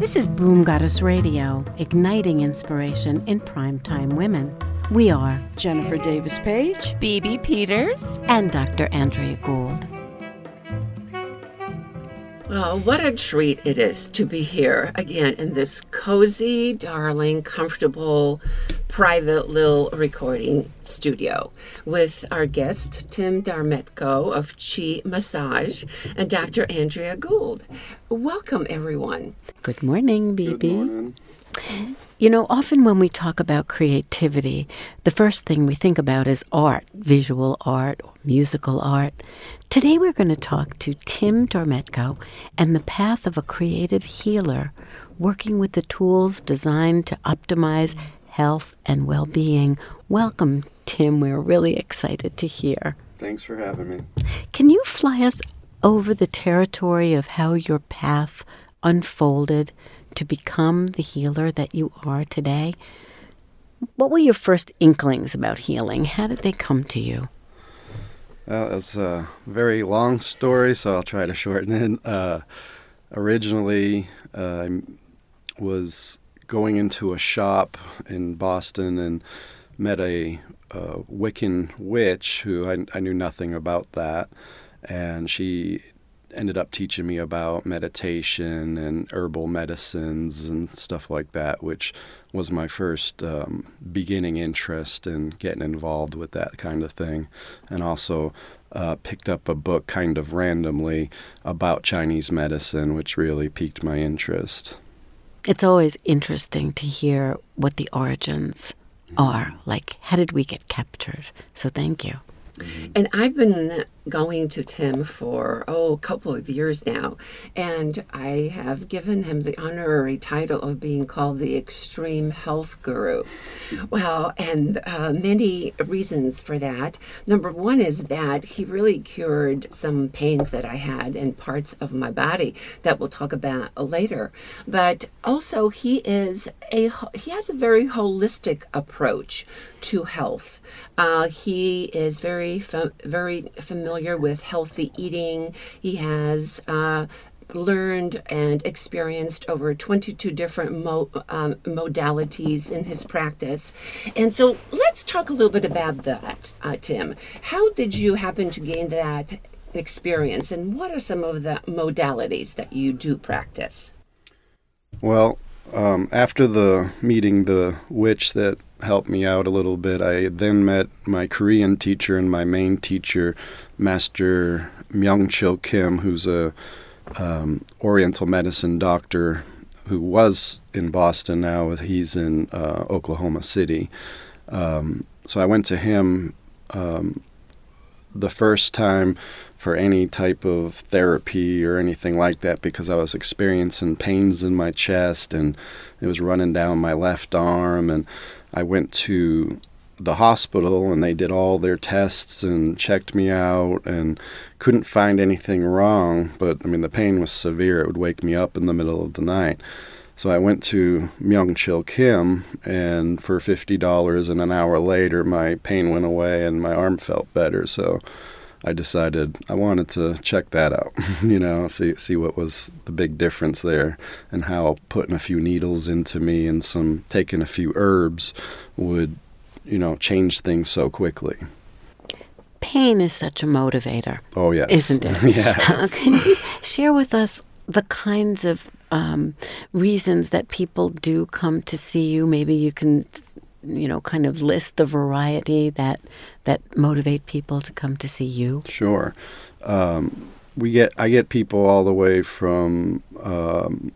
This is Boom Goddess Radio, igniting inspiration in primetime women. We are Jennifer Davis Page, Phoebe Peters, and Dr. Andrea Gould. Well, what a treat it is to be here again in this cozy, darling, comfortable, private little recording studio with our guest, Tim Darmetko of Chi Massage and Dr. Andrea Gould. Welcome, everyone. Good morning, BB. You know, often when we talk about creativity, the first thing we think about is art, visual art or musical art. Today we're going to talk to Tim Dormetko and the path of a creative healer working with the tools designed to optimize health and well being. Welcome, Tim. We're really excited to hear. Thanks for having me. Can you fly us over the territory of how your path unfolded to become the healer that you are today? What were your first inklings about healing? How did they come to you? Well, it's a very long story, so I'll try to shorten it. Uh, originally, uh, I was going into a shop in Boston and met a, a Wiccan witch who I, I knew nothing about that. And she ended up teaching me about meditation and herbal medicines and stuff like that, which was my first um, beginning interest in getting involved with that kind of thing. And also uh, picked up a book kind of randomly about Chinese medicine, which really piqued my interest. It's always interesting to hear what the origins are. Like, how did we get captured? So, thank you. And I've been going to Tim for, oh, a couple of years now. And I have given him the honorary title of being called the Extreme Health Guru. Well, and uh, many reasons for that. Number one is that he really cured some pains that I had in parts of my body that we'll talk about later. But also, he is a he has a very holistic approach to health. Uh, he is very very familiar familiar with healthy eating. He has uh, learned and experienced over 22 different mo- um, modalities in his practice. And so let's talk a little bit about that, uh, Tim. How did you happen to gain that experience, and what are some of the modalities that you do practice? Well, um, after the meeting the witch that helped me out a little bit, I then met my Korean teacher and my main teacher, Master Myung Chil Kim, who's a um, Oriental medicine doctor who was in Boston. Now he's in uh, Oklahoma City. Um, so I went to him um, the first time for any type of therapy or anything like that because I was experiencing pains in my chest and it was running down my left arm. And I went to the hospital and they did all their tests and checked me out and couldn't find anything wrong. But I mean, the pain was severe. It would wake me up in the middle of the night. So I went to Myung Chil Kim, and for fifty dollars, and an hour later, my pain went away and my arm felt better. So I decided I wanted to check that out, you know, see see what was the big difference there, and how putting a few needles into me and some taking a few herbs would, you know, change things so quickly. Pain is such a motivator. Oh yes, isn't it? yes. Can you share with us the kinds of um, reasons that people do come to see you? Maybe you can you know, kind of list the variety that that motivate people to come to see you? Sure. Um, we get I get people all the way from um,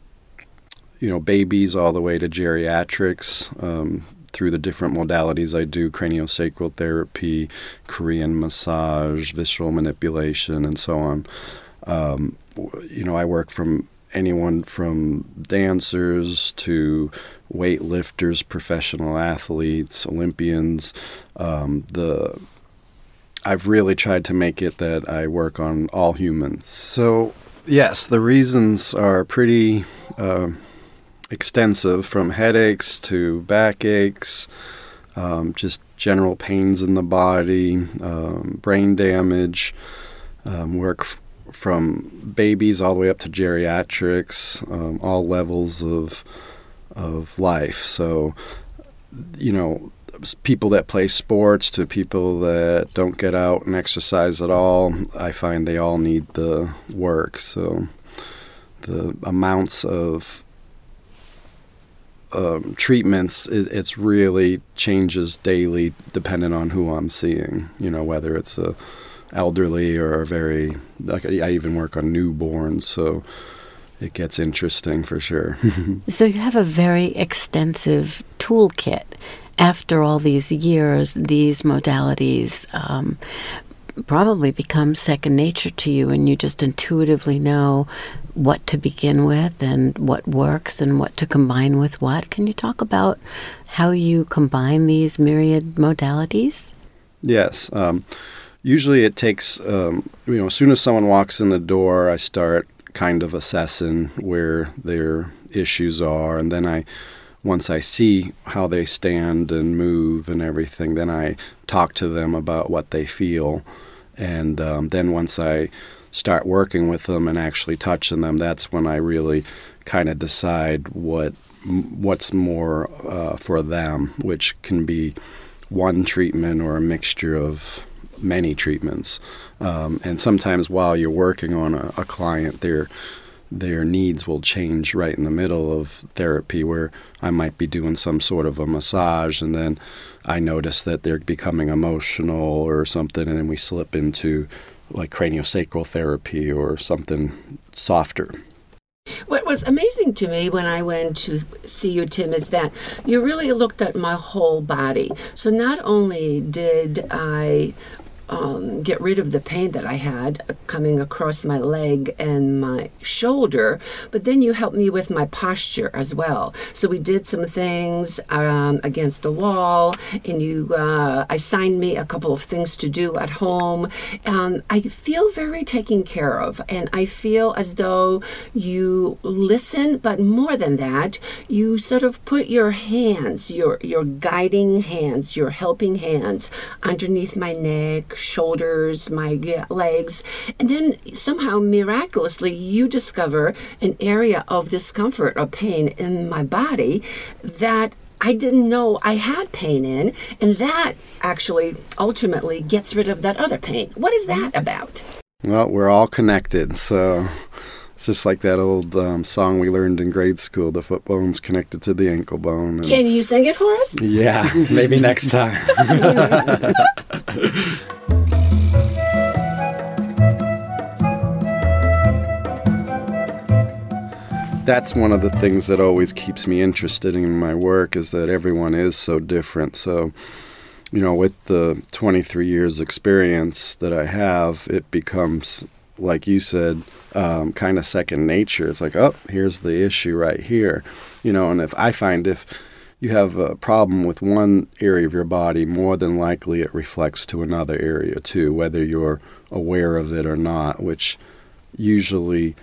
you know babies all the way to geriatrics um, through the different modalities I do craniosacral therapy, Korean massage, visceral manipulation, and so on. Um, you know, I work from anyone from dancers to weightlifters, professional athletes, Olympians. Um, the I've really tried to make it that I work on all humans. So yes, the reasons are pretty uh, extensive, from headaches to backaches, um, just general pains in the body, um, brain damage. Um, work from babies all the way up to geriatrics, um, all levels of of life. So, you know, people that play sports to people that don't get out and exercise at all, I find they all need the work. So, the amounts of um, treatments, it, it's really changes daily depending on who I'm seeing. You know, whether it's a elderly or a very like I even work on newborns, so it gets interesting for sure. so you have a very extensive toolkit. After all these years, these modalities um, probably become second nature to you, and you just intuitively know what to begin with and what works and what to combine with what. Can you talk about how you combine these myriad modalities? Yes. Um, usually it takes, um, you know, as soon as someone walks in the door, I start kind of assessing where their issues are. And then I, once I see how they stand and move and everything, then I talk to them about what they feel. And um, then once I start working with them and actually touching them, that's when I really kind of decide what what's more uh, for them, which can be one treatment or a mixture of many treatments. Um, and sometimes while you're working on a, a client, their their needs will change right in the middle of therapy, where I might be doing some sort of a massage, and then I notice that they're becoming emotional or something, and then we slip into like craniosacral therapy or something softer. What was amazing to me when I went to see you, Tim, is that you really looked at my whole body. So not only did I um, get rid of the pain that I had coming across my leg and my shoulder. But then you helped me with my posture as well. So we did some things um, against the wall, and you uh, assigned me a couple of things to do at home. And I feel very taken care of, and I feel as though you listen, but more than that, you sort of put your hands, your your guiding hands, your helping hands underneath my neck shoulders, my legs, and then somehow miraculously you discover an area of discomfort or pain in my body that I didn't know I had pain in, and that actually ultimately gets rid of that other pain. What is that about? Well, we're all connected, so it's just like that old um, song we learned in grade school the foot bone's connected to the ankle bone. Can you sing it for us? Yeah, maybe next time. That's one of the things that always keeps me interested in my work is that everyone is so different. So, you know, with the 23 years experience that I have, it becomes like you said, um, kind of second nature. It's like, oh, here's the issue right here, you know. And if I find if you have a problem with one area of your body, more than likely it reflects to another area too, whether you're aware of it or not. Which usually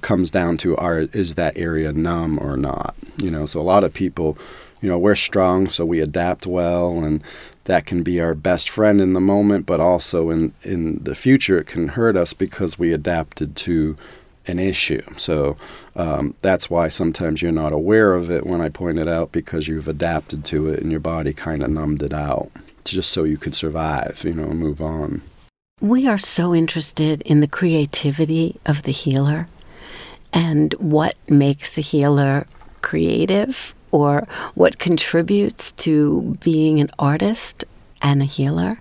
comes down to are is that area numb or not? You know, so a lot of people, you know, we're strong, so we adapt well, and that can be our best friend in the moment, but also in, in the future, it can hurt us because we adapted to an issue. So um, that's why sometimes you're not aware of it when I point it out because you've adapted to it and your body kind of numbed it out just so you could survive, you know, and move on. We are so interested in the creativity of the healer and what makes a healer creative or what contributes to being an artist and a healer.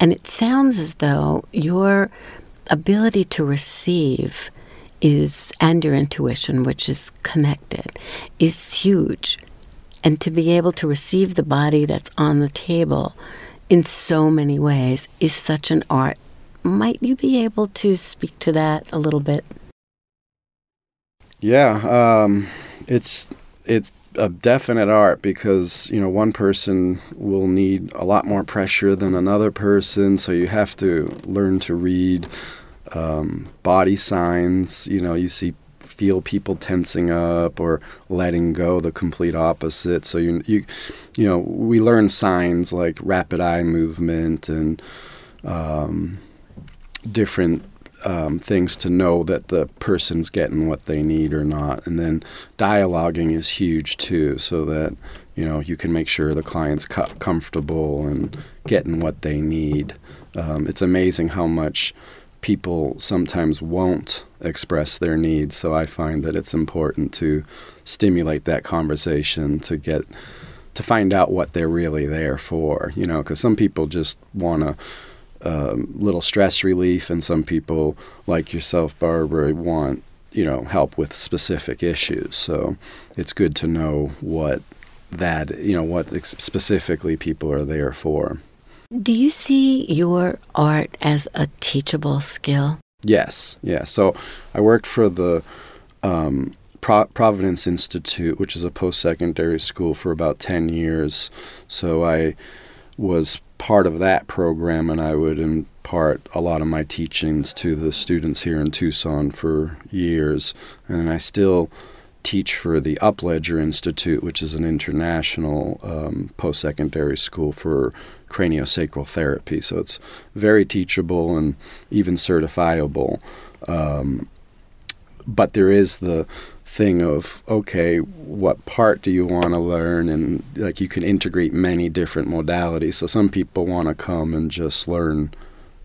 And it sounds as though your ability to receive is, and your intuition, which is connected, is huge. And to be able to receive the body that's on the table in so many ways is such an art. Might you be able to speak to that a little bit? Yeah, um, it's it's a definite art because you know one person will need a lot more pressure than another person, so you have to learn to read um, body signs. You know, you see feel people tensing up or letting go the complete opposite so you you you know we learn signs like rapid eye movement and um, different um, things to know that the person's getting what they need or not. And then dialoguing is huge too, so that you know you can make sure the client's co- comfortable and getting what they need. Um, it's amazing how much people sometimes won't express their needs. So I find that it's important to stimulate that conversation to get to find out what they're really there for. You know, because some people just want to um, little stress relief, and some people, like yourself, Barbara, want you know help with specific issues. So it's good to know what that you know what ex- specifically people are there for. Do you see your art as a teachable skill? Yes, yeah. So I worked for the um, Pro- Providence Institute, which is a post-secondary school, for about ten years. So I was part of that program, and I would impart a lot of my teachings to the students here in Tucson for years. And I still teach for the Upledger Institute, which is an international um, post secondary school for craniosacral therapy. So it's very teachable and even certifiable. Um, but there is the thing of okay what part do you want to learn? And like you can integrate many different modalities. So some people want to come and just learn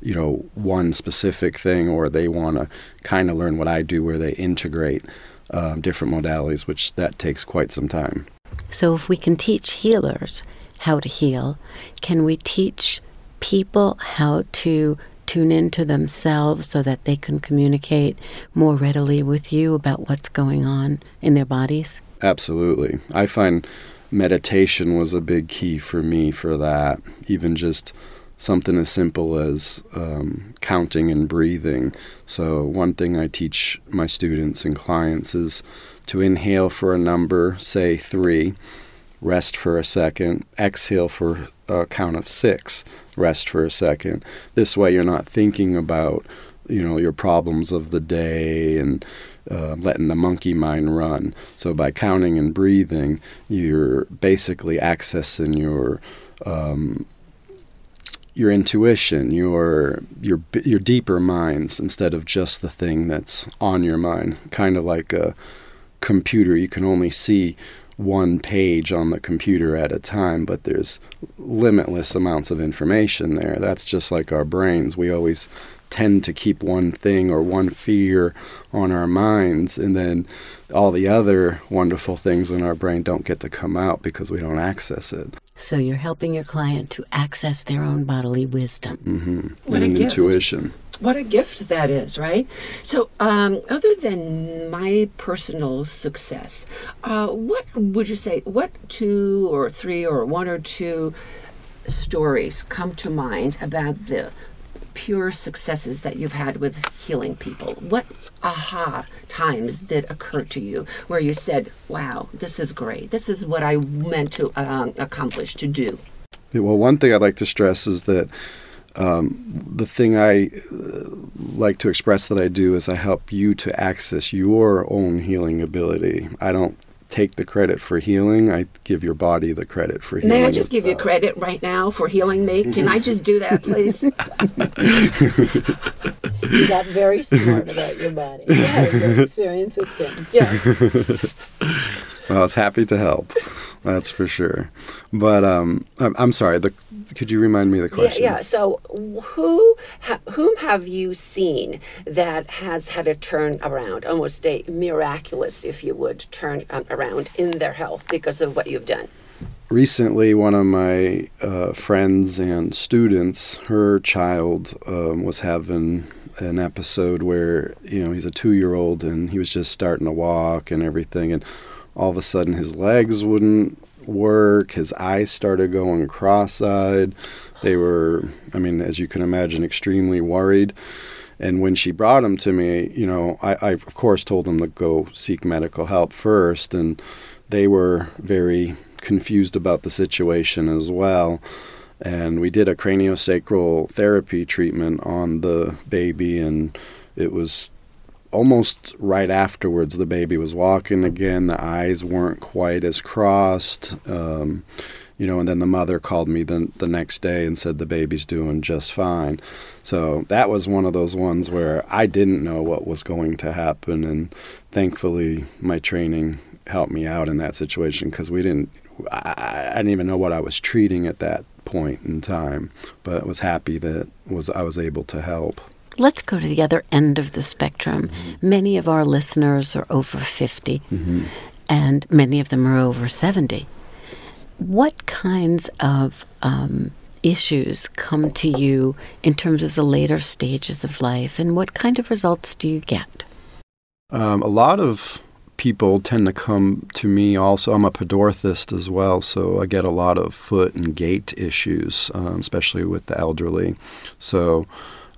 you know one specific thing or they want to kind of learn what i do where they integrate um, different modalities which that takes quite some time. So if we can teach healers how to heal can we teach people how to tune into themselves so that they can communicate more readily with you about what's going on in their bodies? Absolutely. I find meditation was a big key for me for that. Even just something as simple as um, counting and breathing. So, one thing I teach my students and clients is to inhale for a number, say three, rest for a second, exhale for a count of six, rest for a second. This way, you're not thinking about you know your problems of the day and uh, letting the monkey mind run. So by counting and breathing, you're basically accessing your um, your intuition, your your your deeper minds instead of just the thing that's on your mind. Kind of like a computer, you can only see one page on the computer at a time, but there's limitless amounts of information there. That's just like our brains. We always tend to keep one thing or one fear on our minds, and then all the other wonderful things in our brain don't get to come out because we don't access it. So you're helping your client to access their own bodily wisdom. Mm-hmm. and intuition. What a gift that is, right? So, um, other than my personal success, uh, what would you say? What two or three or one or two stories come to mind about the pure successes that you've had with healing people? What aha times did occur to you where you said, wow, this is great. This is what I meant to um, accomplish, to do? Yeah, well, one thing I'd like to stress is that um, the thing I uh, like to express that I do is I help you to access your own healing ability. I don't take the credit for healing. I give your body the credit for healing. May I just itself. give you credit right now for healing me? Can I just do that, please? you got very smart about your body. Yes, experience with Tim. Yes. well, I was happy to help. That's for sure. But um, I'm, I'm sorry. The, could you remind me of the question? Yeah. yeah. So, who ha, whom have you seen that has had a turn around, almost a miraculous, if you would, turn um, around in their health because of what you've done? Recently, one of my uh, friends and students, her child um, was having an episode where you know he's a two-year-old and he was just starting to walk and everything, and all of a sudden his legs wouldn't work, his eyes started going cross eyed. They were, I mean, as you can imagine, extremely worried. And when she brought him to me, you know, I, I of course told them to go seek medical help first, and they were very confused about the situation as well. And we did a craniosacral therapy treatment on the baby, and it was almost right afterwards, the baby was walking again. The eyes weren't quite as crossed. Um, you know, and then the mother called me the, the next day and said the baby's doing just fine. So that was one of those ones where I didn't know what was going to happen. And thankfully, my training helped me out in that situation because we didn't, I, I didn't even know what I was treating at that point in time, but was happy that was I was able to help. Let's go to the other end of the spectrum. Mm-hmm. Many of our listeners are over 50, mm-hmm. and many of them are over 70. What kinds of um, issues come to you in terms of the later stages of life, and what kind of results do you get? Um, a lot of people tend to come to me also. I'm a podorthist as well, so I get a lot of foot and gait issues, um, especially with the elderly. So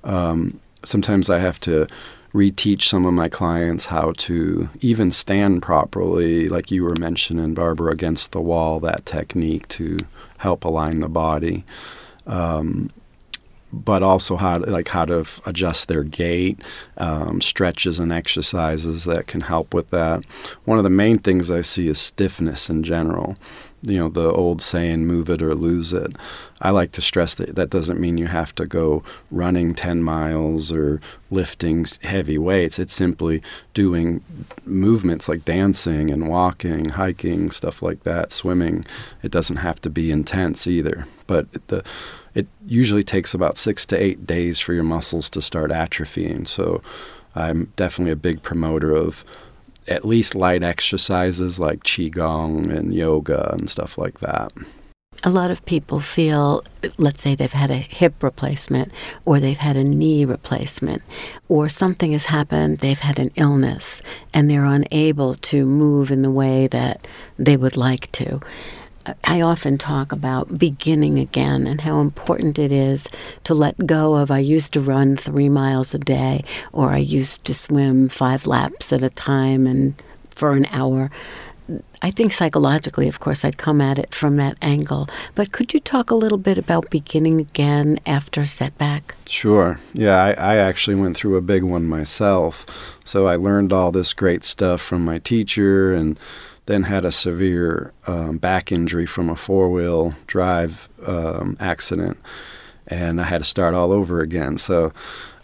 um, sometimes I have to reteach some of my clients how to even stand properly, like you were mentioning, Barbara, against the wall, that technique to help align the body. Um, but also how to, like how to adjust their gait, um, stretches and exercises that can help with that. One of the main things I see is stiffness in general you know the old saying move it or lose it. I like to stress that that doesn't mean you have to go running 10 miles or lifting heavy weights. It's simply doing movements like dancing and walking hiking stuff like that swimming. It doesn't have to be intense either. But the it usually takes about 6 to 8 days for your muscles to start atrophying. So i'm definitely a big promoter of at least light exercises like qigong and yoga and stuff like that. A lot of people feel, let's say they've had a hip replacement or they've had a knee replacement or something has happened, they've had an illness and they're unable to move in the way that they would like to. I often talk about beginning again and how important it is to let go of I used to run three miles a day or I used to swim five laps at a time and for an hour. I think psychologically, of course, I'd come at it from that angle. But could you talk a little bit about beginning again after a setback? Sure. Yeah, I, I actually went through a big one myself. So I learned all this great stuff from my teacher and then had a severe um, back injury from a four wheel drive um, accident, and I had to start all over again. So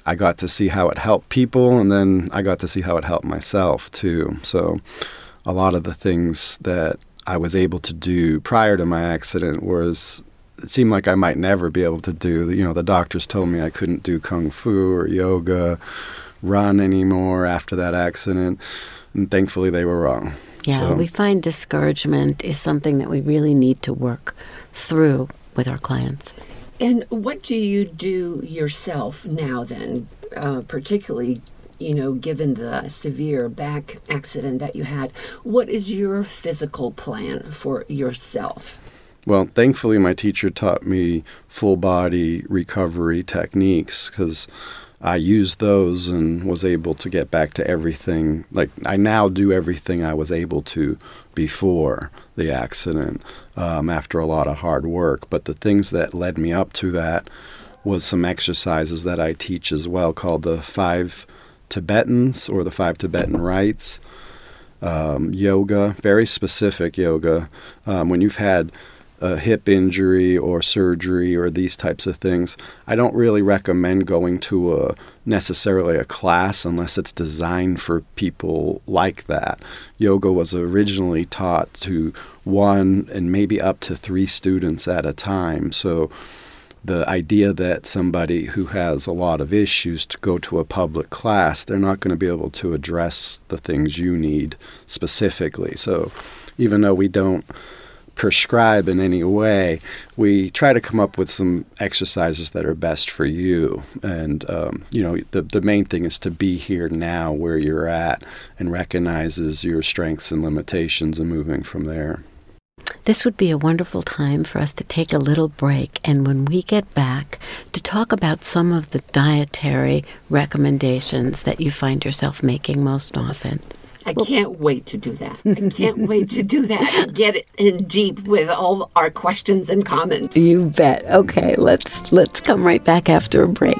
I got to see how it helped people, and then I got to see how it helped myself too. So a lot of the things that I was able to do prior to my accident was it seemed like I might never be able to do. You know, the doctors told me I couldn't do kung fu or yoga, run anymore after that accident, and thankfully they were wrong. Yeah, so. we find discouragement is something that we really need to work through with our clients. And what do you do yourself now then, uh, particularly, you know, given the severe back accident that you had? What is your physical plan for yourself? Well, thankfully, my teacher taught me full body recovery techniques because I used those and was able to get back to everything. Like I now do everything I was able to before the accident um, after a lot of hard work. But the things that led me up to that was some exercises that I teach as well called the five Tibetans or the five Tibetan rites. Um, yoga, very specific yoga. Um, when you've had a hip injury or surgery or these types of things, I don't really recommend going to a necessarily a class unless it's designed for people like that. Yoga was originally taught to one and maybe up to three students at a time. So the idea that somebody who has a lot of issues to go to a public class, they're not going to be able to address the things you need specifically. So even though we don't prescribe in any way, we try to come up with some exercises that are best for you. And, um, you know, the, the main thing is to be here now where you're at and recognizes your strengths and limitations and moving from there. This would be a wonderful time for us to take a little break and when we get back to talk about some of the dietary recommendations that you find yourself making most often. I can't wait to do that. I can't wait to do that and get in deep with all our questions and comments. You bet. Okay, let's let's come right back after a break.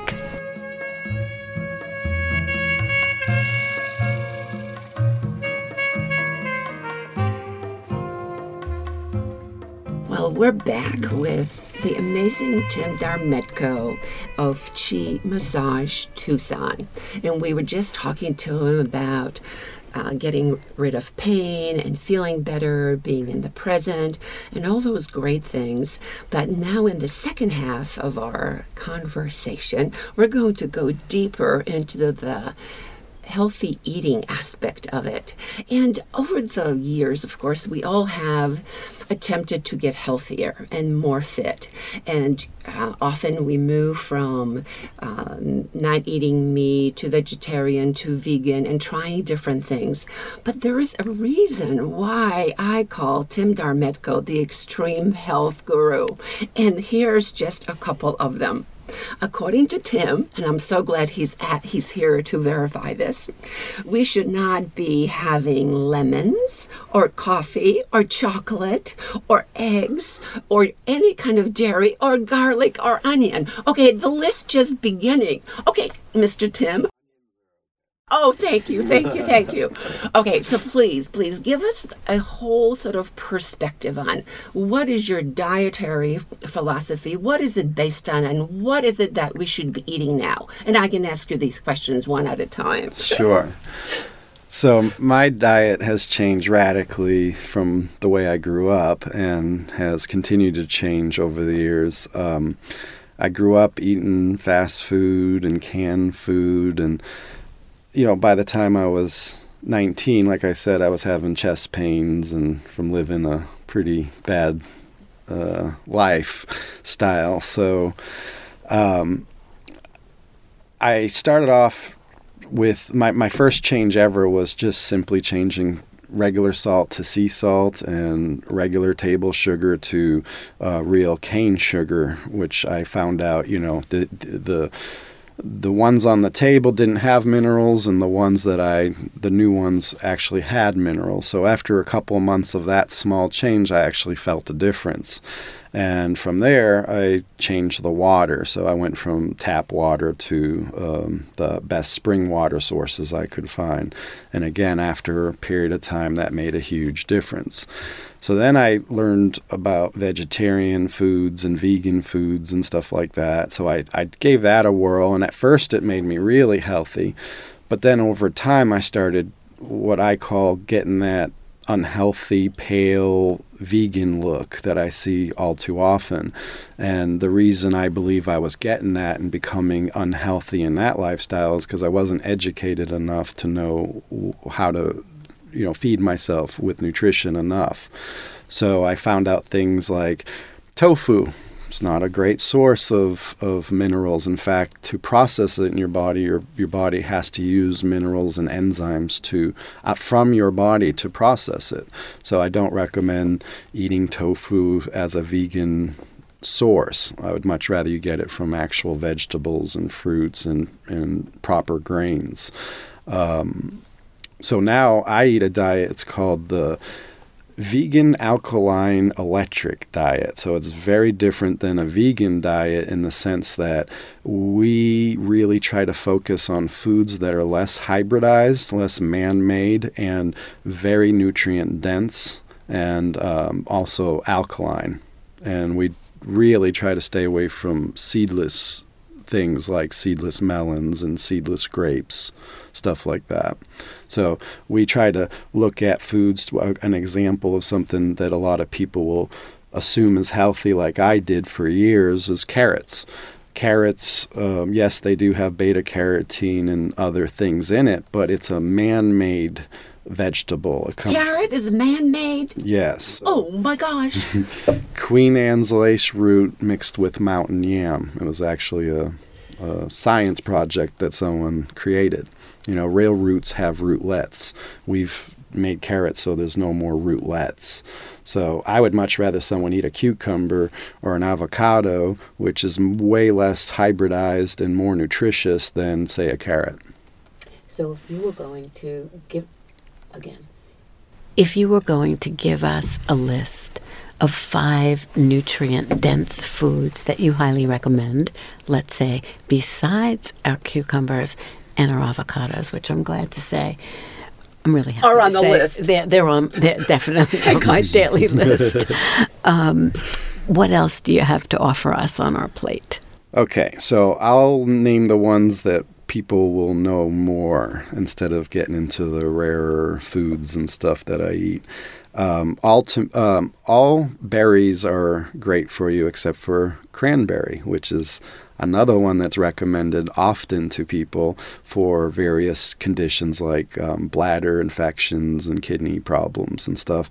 Well, we're back with the amazing Tim Darmetko of Chi Massage Tucson. And we were just talking to him about uh, getting rid of pain and feeling better, being in the present, and all those great things. But now, in the second half of our conversation, we're going to go deeper into the, the healthy eating aspect of it. And over the years, of course, we all have attempted to get healthier and more fit. And uh, often we move from um, not eating meat to vegetarian to vegan and trying different things. But there is a reason why I call Tim Darmetko the extreme health guru. And here's just a couple of them. According to Tim, and I'm so glad he's at he's here to verify this, we should not be having lemons or coffee or chocolate or eggs or any kind of dairy or garlic or onion. Okay, the list just beginning. Okay, Mr. Tim, Oh, thank you, thank you, thank you. Okay, so please, please give us a whole sort of perspective on what is your dietary philosophy, what is it based on, and what is it that we should be eating now? And I can ask you these questions one at a time. Sure. So, my diet has changed radically from the way I grew up and has continued to change over the years. Um, I grew up eating fast food and canned food and you know, by the time I was 19, like I said, I was having chest pains and from living a pretty bad uh, lifestyle. So um, I started off with my, my first change ever was just simply changing regular salt to sea salt and regular table sugar to uh, real cane sugar, which I found out, you know, the, the the ones on the table didn't have minerals and the ones that I the new ones actually had minerals. So after a couple of months of that small change I actually felt a difference. And from there I changed the water. So I went from tap water to um, the best spring water sources I could find. And again after a period of time that made a huge difference. So then I learned about vegetarian foods and vegan foods and stuff like that. So I, I gave that a whirl, and at first it made me really healthy. But then over time, I started what I call getting that unhealthy, pale vegan look that I see all too often. And the reason I believe I was getting that and becoming unhealthy in that lifestyle is because I wasn't educated enough to know how to you know feed myself with nutrition enough. So I found out things like tofu. It's not a great source of, of minerals. In fact, to process it in your body, your, your body has to use minerals and enzymes to uh, from your body to process it. So I don't recommend eating tofu as a vegan source. I would much rather you get it from actual vegetables and fruits and, and proper grains. Um, so now I eat a diet. It's called the vegan alkaline electric diet. So it's very different than a vegan diet in the sense that we really try to focus on foods that are less hybridized, less man made, and very nutrient dense and um, also alkaline. And we really try to stay away from seedless things like seedless melons and seedless grapes, stuff like that. So we try to look at foods, uh, an example of something that a lot of people will assume is healthy, like I did for years, is carrots. Carrots, um, yes, they do have beta carotene and other things in it, but it's a man made vegetable. Carrot is man made? Yes. Oh my gosh. Queen Anne's lace root mixed with mountain yam. It was actually a, a science project that someone created. You know, rail roots have rootlets. We've made carrots so there's no more rootlets. So I would much rather someone eat a cucumber or an avocado, which is way less hybridized and more nutritious than, say, a carrot. So if you were going to give, again, if you were going to give us a list of five nutrient dense foods that you highly recommend, let's say, besides our cucumbers and our avocados, which I'm glad to say. I'm really happy. Are on the list. They're, they're on. They're definitely on my daily list. Um, what else do you have to offer us on our plate? Okay, so I'll name the ones that people will know more instead of getting into the rarer foods and stuff that I eat. Um, all to, um, all berries are great for you except for cranberry, which is another one that's recommended often to people for various conditions like um, bladder infections and kidney problems and stuff.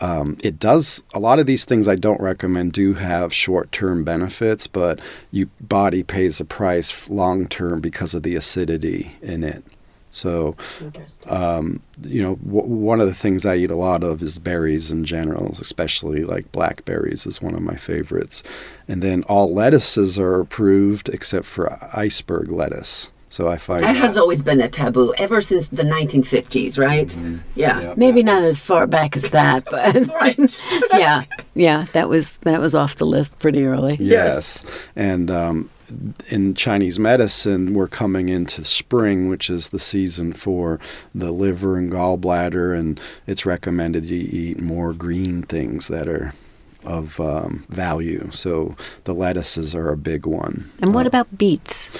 Um, it does a lot of these things I don't recommend do have short-term benefits, but your body pays a price long-term because of the acidity in it. So, um, you know, w- one of the things I eat a lot of is berries in general, especially like blackberries is one of my favorites. And then all lettuces are approved except for iceberg lettuce. So I find That has always been a taboo ever since the 1950s, right? Yeah. Yeah. Maybe not as far back as that, but Right. yeah, yeah, that was that was off the list pretty early. Yes. And um, in Chinese medicine, we're coming into spring, which is the season for the liver and gallbladder, and it's recommended you eat more green things that are of um, value. So the lettuces are a big one. And what about beets?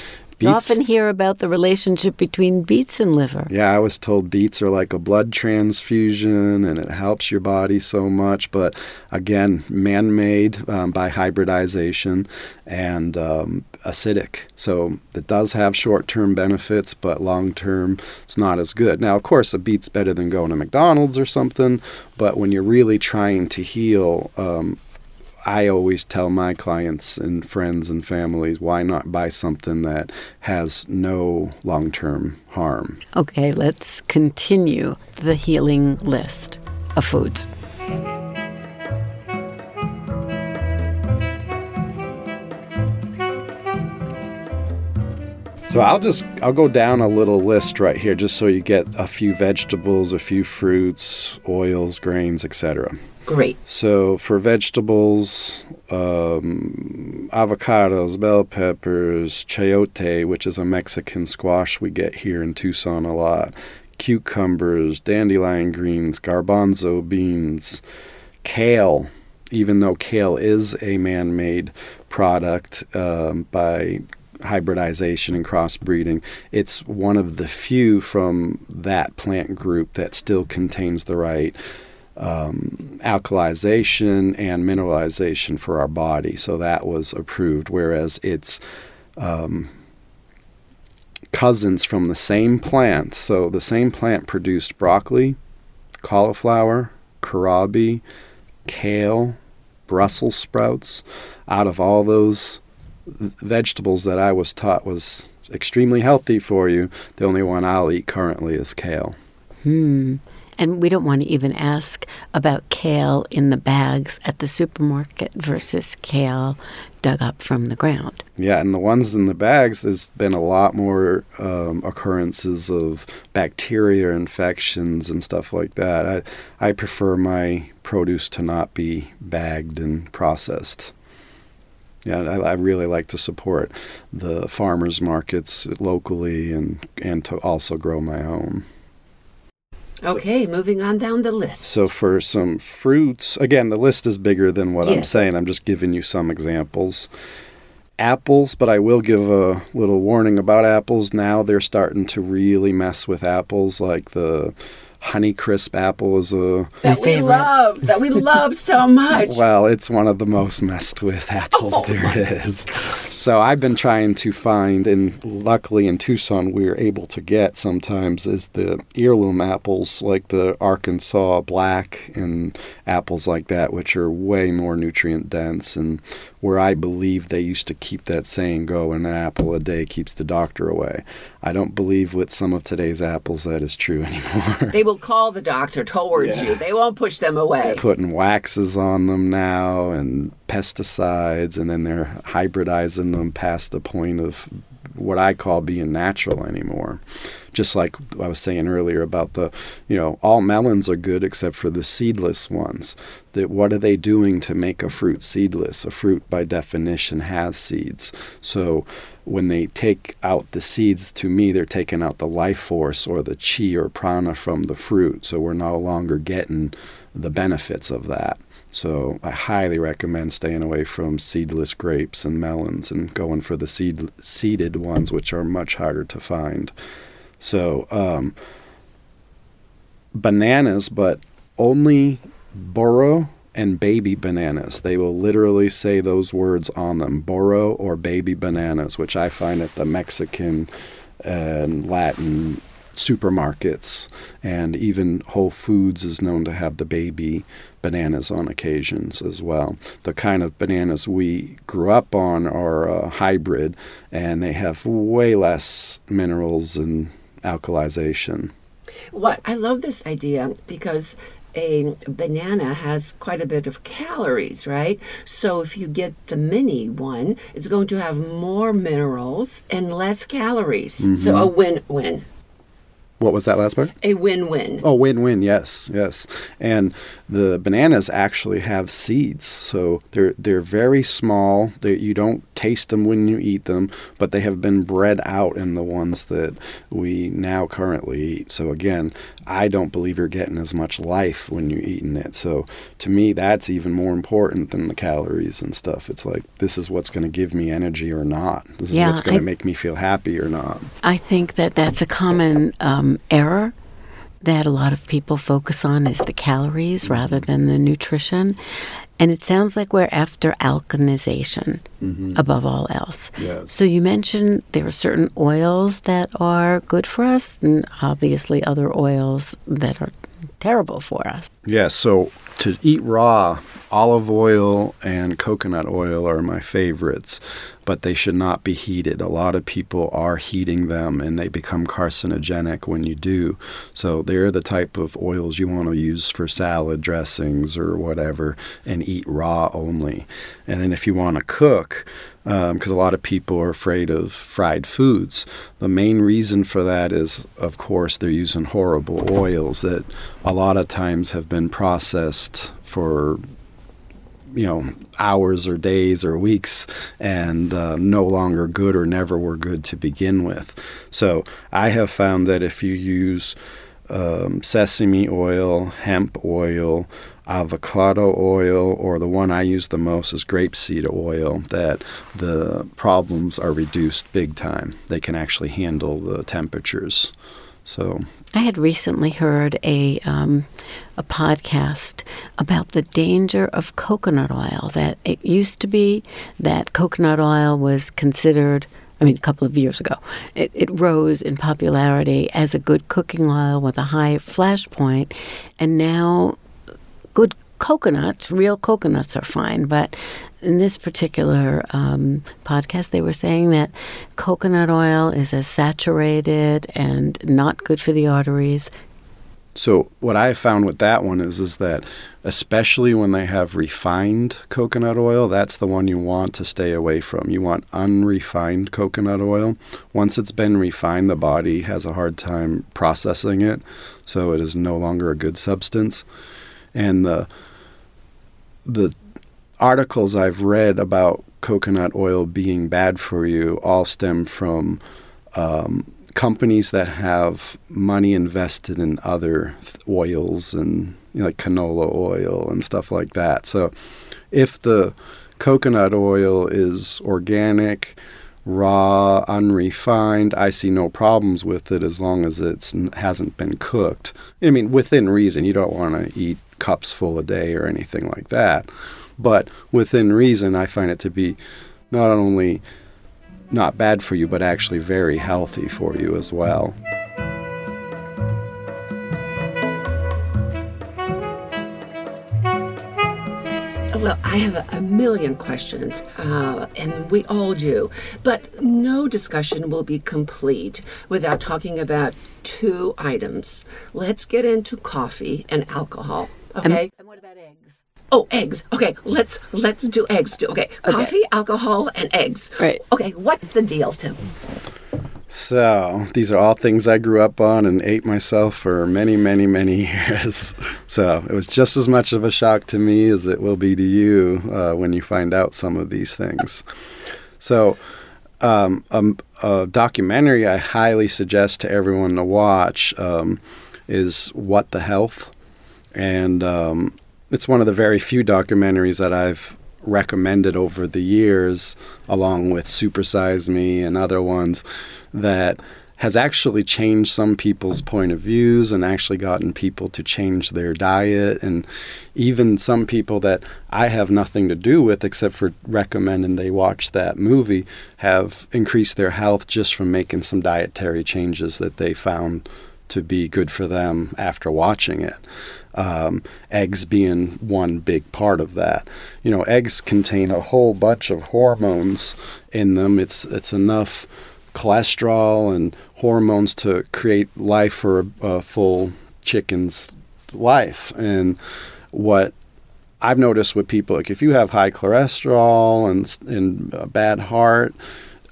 You often hear about the relationship between beets and liver. Yeah, I was told beets are like a blood transfusion and it helps your body so much. But again, man made um, by hybridization and um, acidic. So it does have short term benefits, but long term, it's not as good. Now, of course, a beet's better than going to McDonald's or something. But when you're really trying to heal, um, I always tell my clients and friends and families why not buy something that has no long term harm. Okay, let's continue the healing list of foods. So I'll just I'll go down a little list right here just so you get a few vegetables, a few fruits, oils, grains, etc. Great. So for vegetables, um, avocados, bell peppers, chayote, which is a Mexican squash we get here in Tucson a lot, cucumbers, dandelion greens, garbanzo beans, kale. Even though kale is a man-made product um, by hybridization and crossbreeding, it's one of the few from that plant group that still contains the right um, alkalization and mineralization for our body. So that was approved, whereas it's um, cousins from the same plant. So the same plant produced broccoli, cauliflower, kohlrabi, kale, Brussels sprouts. Out of all those vegetables that I was taught was extremely healthy for you, the only one I'll eat currently is kale. Hmm. And we don't want to even ask about kale in the bags at the supermarket versus kale dug up from the ground. Yeah, and the ones in the bags, there's been a lot more um, occurrences of bacteria infections and stuff like that. I, I prefer my produce to not be bagged and processed. Yeah, I, I really like to support the farmers markets locally and, and to also grow my own. Okay, moving on down the list. So for some fruits, again, the list is bigger than what I'm saying. I'm just giving you some examples. Apples, but I will give a little warning about apples. Now they're starting to really mess with apples, like the Honeycrisp apple is a that we love, that we love so much. well, it's one of the most messed with oh apples Oh there is. So I've been trying to find, and luckily in Tucson we're able to get sometimes is the heirloom apples like the Arkansas black and apples like that, which are way more nutrient dense and where I believe they used to keep that saying going, an apple a day keeps the doctor away. I don't believe with some of today's apples that is true anymore. They will call the doctor towards you. They won't push them away. putting waxes on them now and pesticides and then they're hybridizing them past the point of what I call being natural anymore. just like I was saying earlier about the, you know, all melons are good except for the seedless ones. That what are they doing to make a fruit seedless? A fruit by definition has seeds. So when they take out the seeds, to me, they're taking out the life force or the chi or prana from the fruit. So we're no longer getting the benefits of that. So I highly recommend staying away from seedless grapes and melons and going for the seed seeded ones, which are much harder to find. So um, bananas, but only burro and baby bananas. They will literally say those words on them, burro or baby bananas, which I find at the Mexican and Latin supermarkets and even Whole Foods is known to have the baby bananas on occasions as well. The kind of bananas we grew up on are a hybrid and they have way less minerals and alkalization. What I love this idea because a banana has quite a bit of calories, right? So if you get the mini one, it's going to have more minerals and less calories. So mm-hmm. a win-win. What was that last part? A win-win. Oh, win-win. Yes, yes. And the bananas actually have seeds, so they're they're very small. They, you don't taste them when you eat them, but they have been bred out in the ones that we now currently eat. So again, I don't believe you're getting as much life when you're eating it. So to me, that's even more important than the calories and stuff. It's like this is what's going to give me energy or not. This is Yeah, what's going to make me feel happy or not. I think that that's a common um, error that a lot of people focus on is the calories rather than the nutrition. And it sounds like we're after alkalization mm-hmm. above all else. Yes. So you mentioned there are certain oils that are good for us, and obviously other oils that are terrible for us. Yes, so to eat raw, olive oil and coconut oil are my favorites, but they should not be heated. A lot of people are heating them and they become carcinogenic when you do. So they're the type of oils you want to use for salad dressings or whatever and eat raw only. And then if you want to cook, because a lot of people are afraid of fried foods. The main reason for that is, of course, they're using horrible oils that a lot of times have been processed for you know hours or days or weeks and uh, no longer good or never were good to begin with so i have found that if you use um, sesame oil hemp oil avocado oil or the one i use the most is grapeseed oil that the problems are reduced big time they can actually handle the temperatures so I had recently heard a um, a podcast about the danger of coconut oil. That it used to be that coconut oil was considered. I mean, a couple of years ago, it, it rose in popularity as a good cooking oil with a high flash point, and now good coconuts, real coconuts are fine, but in this particular um, podcast, they were saying that coconut oil is as saturated and not good for the arteries. So what I found with that one is is that especially when they have refined coconut oil, that's the one you want to stay away from. You want unrefined coconut oil. Once it's been refined, the body has a hard time processing it, so it is no longer a good substance. And the the articles I've read about coconut oil being bad for you all stem from um, companies that have money invested in other th- oils and you know, like canola oil and stuff like that. So if the coconut oil is organic, raw, unrefined, I see no problems with it as long as it hasn't been cooked. I mean, within reason. You don't want to eat cups full a day or anything like that. But within reason, I find it to be not only not bad for you, but actually very healthy for you as well. Well, I have a, million questions, uh, and we all do. But no discussion will be complete without talking about two items. Let's get into coffee and alcohol. Okay. And what about eggs? oh, eggs. Okay. Let's let's do eggs too. Okay. Coffee, alcohol, and eggs. Right. Okay. What's the deal, Tim? So, these are all things I grew up on and ate myself for many, many, many years. so, it was just as much of a shock to me as it will be to you uh, when you find out some of these things. So, um, a, a, documentary I highly suggest to everyone to watch um, is What the Health. And um, it's one of the very few documentaries that I've recommended over the years, along with Supersize Me and other ones, that has actually changed some people's point of views and actually gotten people to change their diet. And even some people that I have nothing to do with except for recommending they watch that movie have increased their health just from making some dietary changes that they found to be good for them after watching it um, eggs being one big part of that. You know, eggs contain a whole bunch of hormones in them. It's it's enough cholesterol and hormones to create life for a, a full chicken's life. And what I've noticed with people, like if you have high cholesterol and and a bad heart,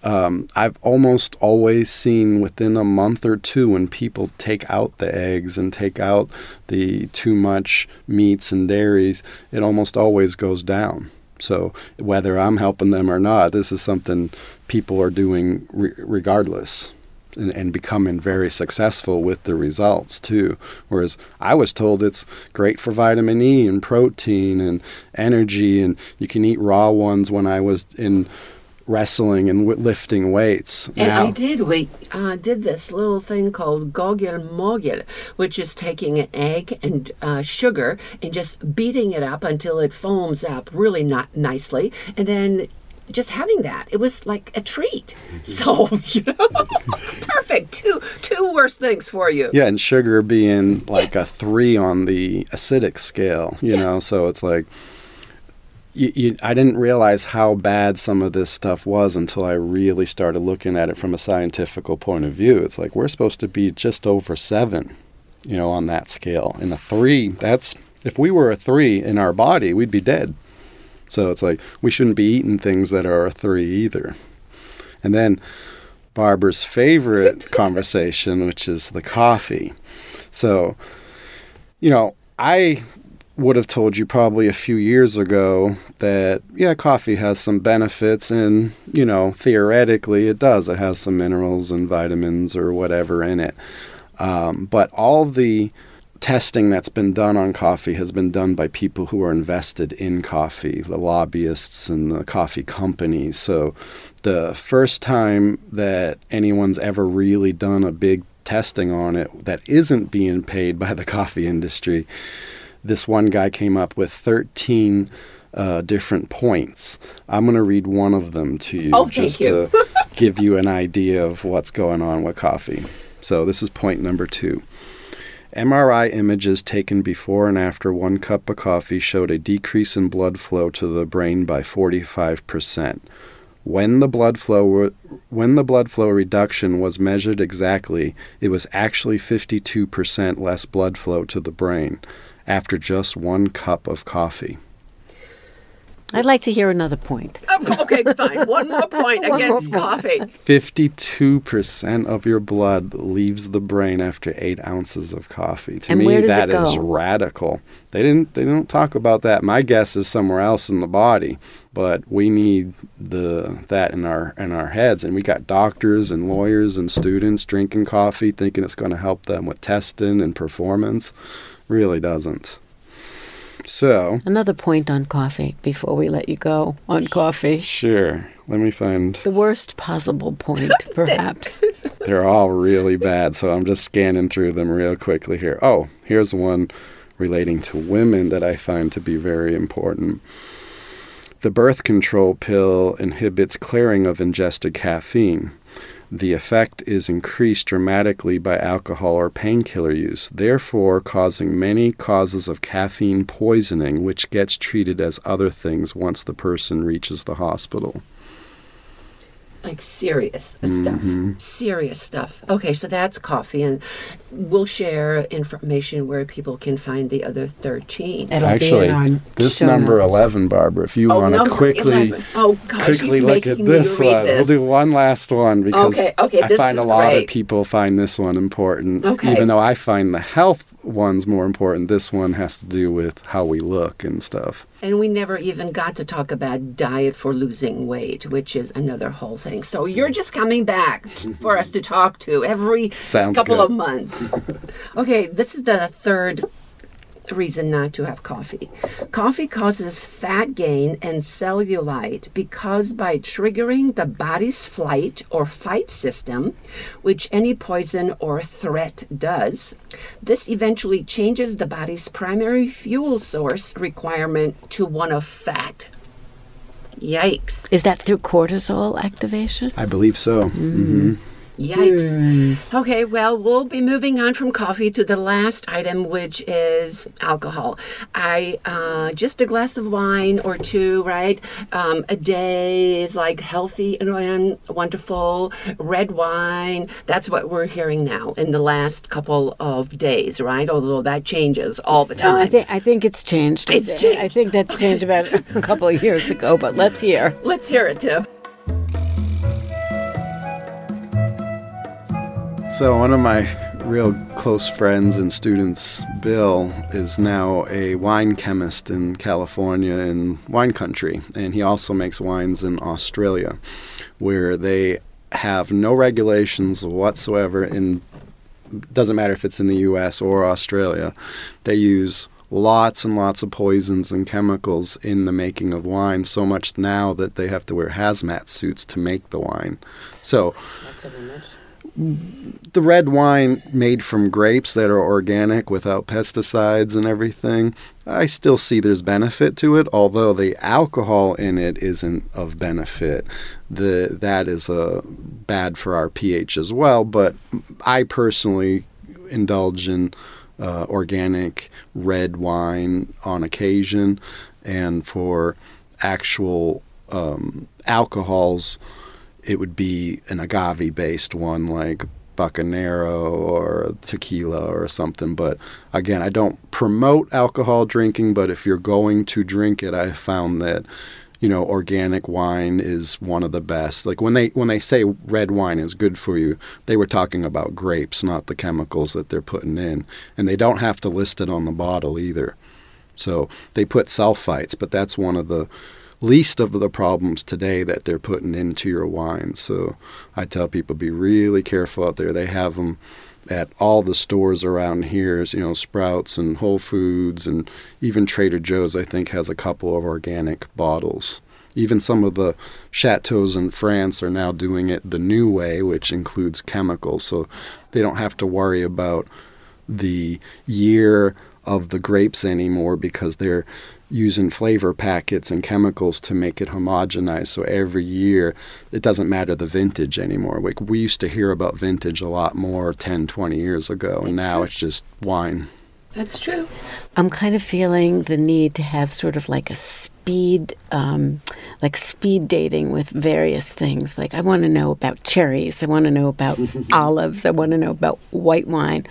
um, I've almost always seen within a month or two when people take out the eggs and take out the too much meats and dairies, it almost always goes down. So whether I'm helping them or not, this is something people are doing re- regardless. And, and, becoming very successful with the results too. Whereas I was told it's great for vitamin E and protein and energy, and you can eat raw ones when I was in wrestling and lifting weights. And now. I did. We uh, did this little thing called gogel mogel, which is taking an egg and uh, sugar and just beating it up until it foams up really not nicely, and then just having that it was like a treat so you know perfect two two worst things for you yeah and sugar being like yes. a three on the acidic scale you yeah. know so it's like you, you, I didn't realize how bad some of this stuff was until I really started looking at it from a scientific point of view. It's like we're supposed to be just over seven, you know, on that scale. And a three, that's if we were a three in our body, we'd be dead. So it's like we shouldn't be eating things that are a three either. And then Barbara's favorite conversation, which is the coffee. So, you know, I would have told you probably a few years ago that yeah coffee has some benefits and you know theoretically it does. It has some minerals and vitamins or whatever in it. Um, but all the testing that's been done on coffee has been done by people who are invested in coffee the lobbyists and the coffee companies. So the first time that anyone's ever really done a big testing on it that isn't being paid by the coffee industry this one guy came up with 13 uh, different points. I'm going to read one of them to you oh, just you. to give you an idea of what's going on with coffee. So, this is point number two. MRI images taken before and after one cup of coffee showed a decrease in blood flow to the brain by 45%. When the blood flow when the blood flow reduction was measured exactly, it was actually 52% less blood flow to the brain after just one cup of coffee. I'd like to hear another point. Oh, okay, fine. One more point one against more coffee. 52% of your blood leaves the brain after eight ounces of coffee. To and me, that is radical. They didn't they don't talk about that. My guess is somewhere else in the body, but we need the that in our in our heads. And we got doctors and lawyers and students drinking coffee, thinking it's going to help them with testing and performance really doesn't. So, another point on coffee before we let you go on coffee. Sure. Let me find the worst possible point, perhaps. They're all really bad, so I'm just scanning through them real quickly here. Oh, here's one relating to women that I find to be very important. The birth control pill inhibits clearing of ingested caffeine the effect is increased dramatically by alcohol or painkiller use, therefore, causing many causes of caffeine poisoning, which gets treated as other things once the person reaches the hospital. Like serious stuff. Mm-hmm. Serious stuff. Okay, so that's coffee, and we'll share information where people can find the other 13. It'll be Actually, in our this show number notes. 11, Barbara, if you Oh, want to quickly Oh, gosh, quickly he's look at this one. this. We'll do one last one because Okay, okay, I this find a lot great. of people find this one important. Okay. Even though I find the health ones more important, this one has to do with how we look and stuff. And we never even got to talk about diet for losing weight, which is another whole thing. So you're just coming back for us to talk to every Sounds couple good. of months. okay, this is the third reason not to have coffee. Coffee causes fat gain and cellulite because by triggering the body's flight or fight system, which any poison or threat does, this eventually changes the body's primary fuel source requirement to one of fat. Yikes. Is that through cortisol activation? I believe so. hmm Yikes. Okay, well, we'll be moving on from coffee to the last item, which is alcohol. I uh, just a glass of wine or two, right? Um, a day is like healthy and wonderful. Red wine. That's what we're hearing now in the last couple of days, right? Although that changes all the No, time. I think I think it's changed. It's I- I think that's changed about a couple of years ago. But let's hear. Let's hear it, Tim. So one of my real close friends and students, Bill, is now a wine chemist in California in wine country, and he also makes wines in Australia, where they have no regulations whatsoever. In doesn't matter if it's in the U.S. or Australia, they use lots and lots of poisons and chemicals in the making of wine. So much now that they have to wear hazmat suits to make the wine. So the red wine made from grapes that are organic without pesticides and everything, I still see there's benefit to it, although the alcohol in it isn't of benefit. The that is uh, bad for our pH as well, but I personally indulge in uh, organic red wine on occasion, and for actual um, alcohols, it would be an agave based one like Bacanora or tequila or something. But again, I don't promote alcohol drinking, but if you're going to drink it, I found that you know organic wine is one of the best. Like when they when they say red wine is good for you they were talking about grapes not the chemicals that they're putting in. And they don't have to list it on the bottle either. So they put sulfites but that's one of the least of the problems today that they're putting into your wine. So I tell people be really careful out there. They have them at all the stores around here, you know, Sprouts and Whole Foods and even Trader Joe's I think has a couple of organic bottles. Even some of the chateaus in France are now doing it the new way, which includes chemicals, so they don't have to worry about the year of the grapes anymore because they're using flavor packets and chemicals to make it homogenized. So every year, it doesn't matter the vintage anymore. Like we used to hear about vintage a lot more 10, 20 years ago, and now it's just wine. That's true. I'm kind of feeling the need to have sort of like a speed, um, like speed dating with various things. Like I want to know about cherries. I want to know about olives. I want to know about white wine.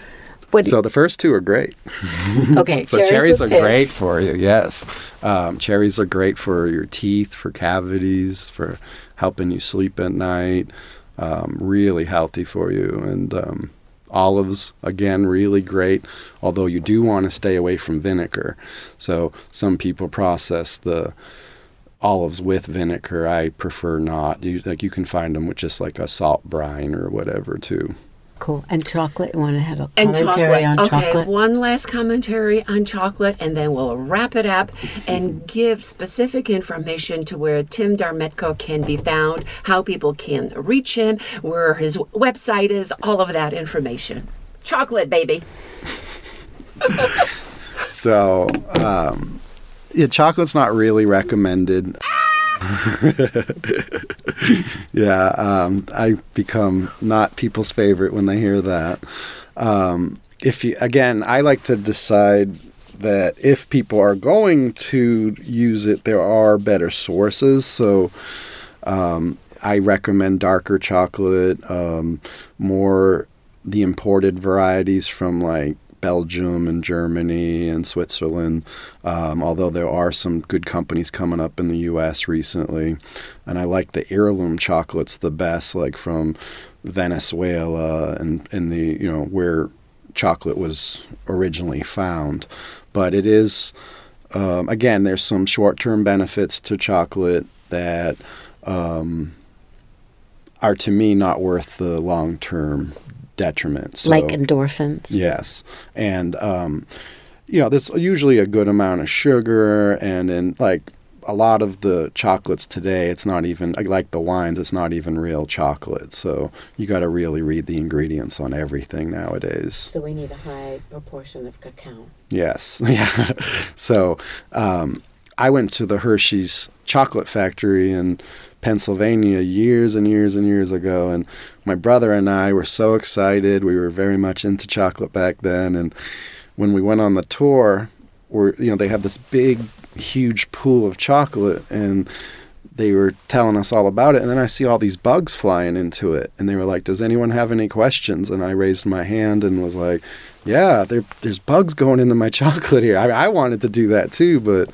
What? So the first two are great. okay, So cherries, are with great pits. for you. Yes, um, cherries are great for your teeth, for cavities, for helping you sleep at night. Um, really healthy for you. And um, olives, again, really great. Although you do want to stay away from vinegar. So some people process the olives with vinegar. I prefer not. You, like you can find them with just like a salt brine or whatever too. Cool. And chocolate. You want to have a And commentary chocolate. on okay, chocolate? one last commentary on chocolate, and then we'll wrap it up and give specific information to where Tim Darmetko can be found, how people can reach him, where his website is, all of that information. Chocolate, baby. So, um, yeah, chocolate's not really recommended. yeah, um, I become not people's favorite when they hear that. Um, if you again, I like to decide that if people are going to use it, there are better sources. So, um, I recommend darker chocolate, um, more the imported varieties from like Belgium and Germany and Switzerland, um, although there are some good companies coming up in the U.S. recently. And I like the heirloom chocolates the best, like from Venezuela and in the you know where chocolate was originally found. But it is um, again, there's some short-term benefits to chocolate that um, are to me not worth the long-term detriment. So, like endorphins. Yes, and um, you know, there's usually a good amount of sugar, and in like a lot of the chocolates today, it's not even like the wines. It's not even real chocolate. So you got to really read the ingredients on everything nowadays. So we need a high proportion of cacao. Yes, yeah. so um, I went to the Hershey's chocolate factory in Pennsylvania years and years and years ago, and my brother and I were so excited. We were very much into chocolate back then, and when we went on the tour, where you know they have this big, huge pool of chocolate, and they were telling us all about it, and then I see all these bugs flying into it, and they were like, "Does anyone have any questions?" And I raised my hand and was like, "Yeah, there, there's bugs going into my chocolate here. I, I wanted to do that too, but."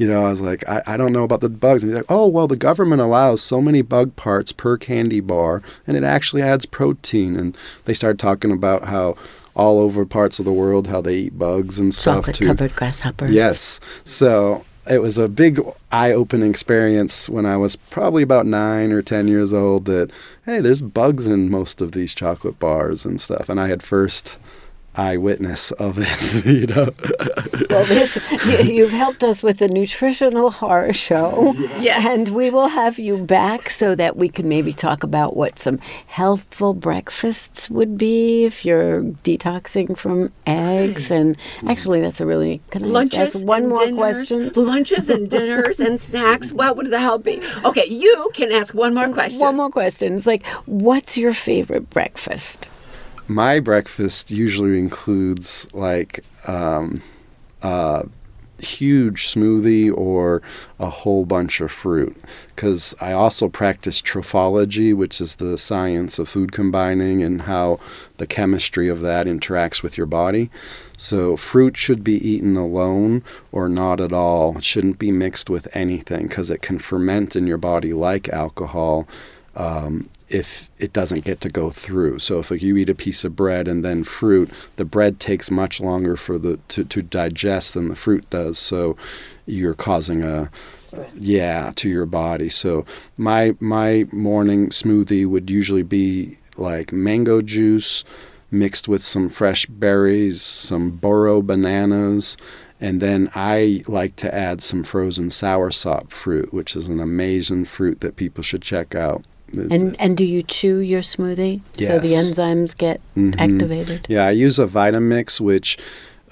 You know, I was like, I, I don't know about the bugs. And he's like, oh, well, the government allows so many bug parts per candy bar, and it actually adds protein. And they started talking about how all over parts of the world how they eat bugs and stuff Chocolate covered grasshoppers. Yes. So it was a big eye-opening experience when I was probably about nine or ten years old. That hey, there's bugs in most of these chocolate bars and stuff, and I had first eyewitness of it. you know. Well, this you, you've helped us with a nutritional horror show. Yes. And we will have you back so that we can maybe talk about what some healthful breakfasts would be if you're detoxing from eggs. And actually, that's a really can I Lunches, ask one and more dinners, question? Lunches and dinners and snacks. What would the help be? Okay, you can ask one more question. One more question. It's like, what's your favorite breakfast? My breakfast usually includes like um, a huge smoothie or a whole bunch of fruit. Because I also practice trophology, which is the science of food combining and how the chemistry of that interacts with your body. So, fruit should be eaten alone or not at all. It shouldn't be mixed with anything because it can ferment in your body like alcohol. Um, if it doesn't get to go through. So if you eat a piece of bread and then fruit, the bread takes much longer for the to, to digest than the fruit does. So you're causing a Stress. yeah to your body. So my my morning smoothie would usually be like mango juice mixed with some fresh berries, some burro bananas, and then I like to add some frozen soursop fruit, which is an amazing fruit that people should check out. It's- And and do you chew your smoothie so the enzymes get Mhm. activated? Yeah, I use a Vitamix, which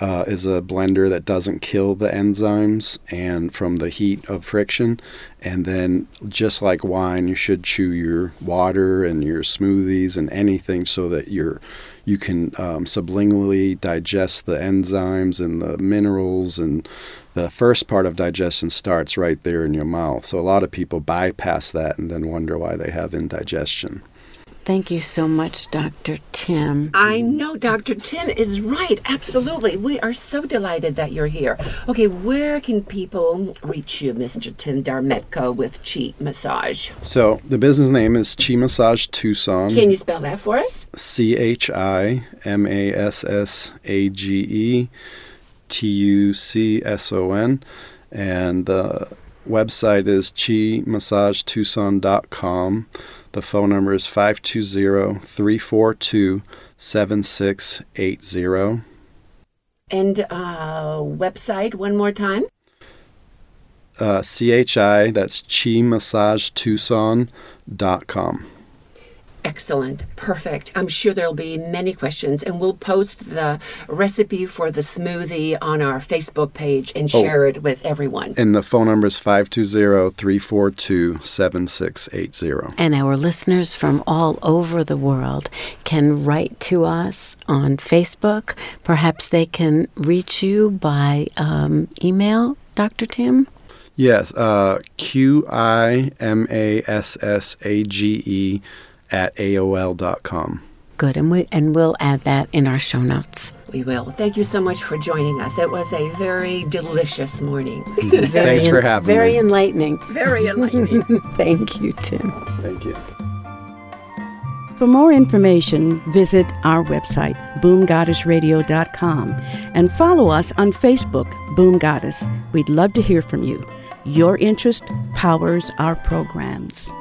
uh, is a blender that doesn't kill the enzymes and from the heat of friction. And then, just like wine, you should chew your water and your smoothies and anything so that you're you can um, sublingually digest the enzymes and the minerals and the first part of digestion starts right there in your mouth. So a lot of people bypass that and then wonder why they have indigestion. Thank you so much, Dr. Tim. I know Dr. Tim is right. Absolutely. We are so delighted that you're here. Okay, where can people reach you, Mr. Tim Darmetko, with Chi Massage? So the business name is Chi Massage Tucson. Can you spell that for us? C H I M A S S A G E T U C S O N. And the website is chimassagetucson.com. The phone number is 520 342 7680. And uh, website one more time. Uh, CHI, that's chimassagetucson.com. Excellent. Perfect. I'm sure there'll be many questions, and we'll post the recipe for the smoothie on our Facebook page and Oh. share it with everyone. And the phone number is 520 342 7680. And our listeners from all over the world can write to us on Facebook. Perhaps they can reach you by um, email, Dr. Tim. Yes, uh, Q I M A S S A G E at AOL.com. Good, and we and we'll add that in our show notes. We will. Thank you so much for joining us. It was a very delicious morning. Thanks for having very me. enlightening. very enlightening. Thank you, Tim. Thank you. For more information, visit our website, boomgoddessradio.com, and follow us on Facebook, Boom Goddess. We'd love to hear from you. Your interest powers our programs.